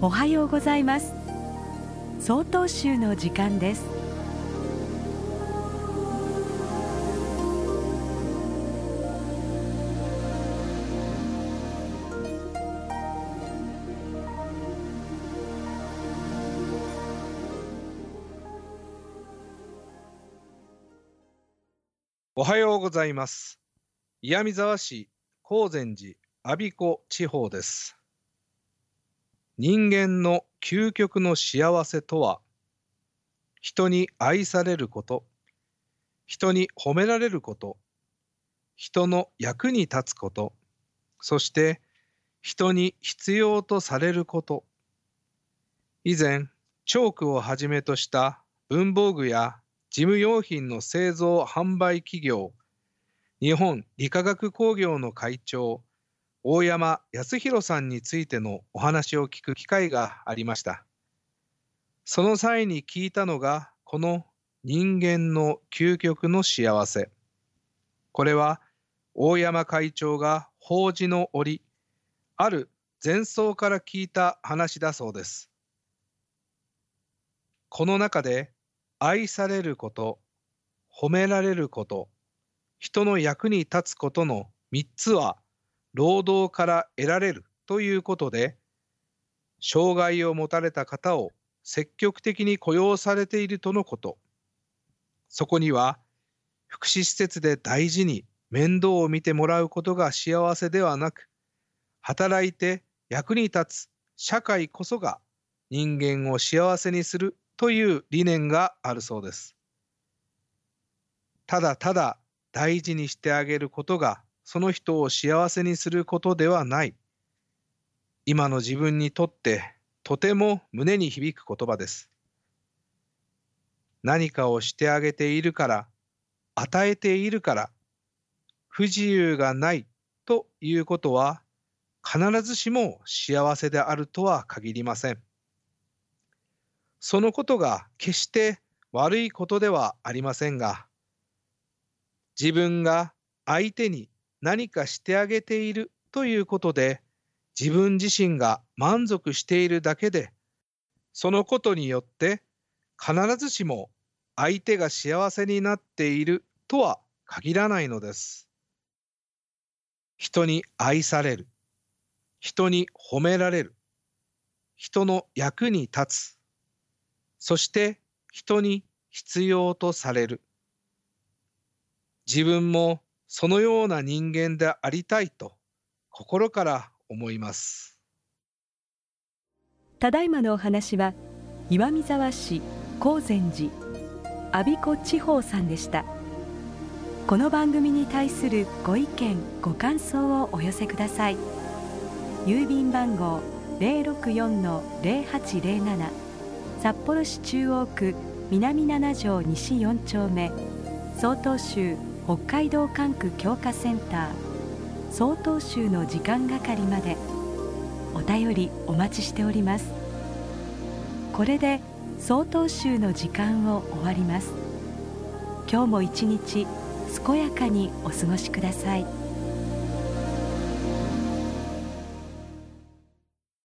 おはようございます。総統集の時間です。おはようございます。岩見沢市高善寺我孫子地方です。人間の究極の幸せとは、人に愛されること、人に褒められること、人の役に立つこと、そして人に必要とされること。以前、チョークをはじめとした文房具や事務用品の製造販売企業、日本理化学工業の会長、大山康弘さんについてのお話を聞く機会がありました。その際に聞いたのが、この人間の究極の幸せ。これは、大山会長が法事の折、ある前奏から聞いた話だそうです。この中で、愛されること、褒められること、人の役に立つことの3つは、労働から得られるということで、障害を持たれた方を積極的に雇用されているとのこと。そこには、福祉施設で大事に面倒を見てもらうことが幸せではなく、働いて役に立つ社会こそが人間を幸せにするという理念があるそうです。ただただ大事にしてあげることがその人を幸せにすることではない。今の自分にとってとても胸に響く言葉です。何かをしてあげているから、与えているから、不自由がないということは必ずしも幸せであるとは限りません。そのことが決して悪いことではありませんが、自分が相手に何かしてあげているということで自分自身が満足しているだけでそのことによって必ずしも相手が幸せになっているとは限らないのです。人に愛される、人に褒められる、人の役に立つ、そして人に必要とされる。自分もそのような人間でありたいと心から思います。ただいまのお話は岩見沢市高善寺阿鼻子地方さんでした。この番組に対するご意見ご感想をお寄せください。郵便番号064-0807札幌市中央区南7条西4丁目。曹洞州北海道管区強化センター。曹洞州の時間係まで。お便りお待ちしております。これで曹洞州の時間を終わります。今日も一日健やかにお過ごしください。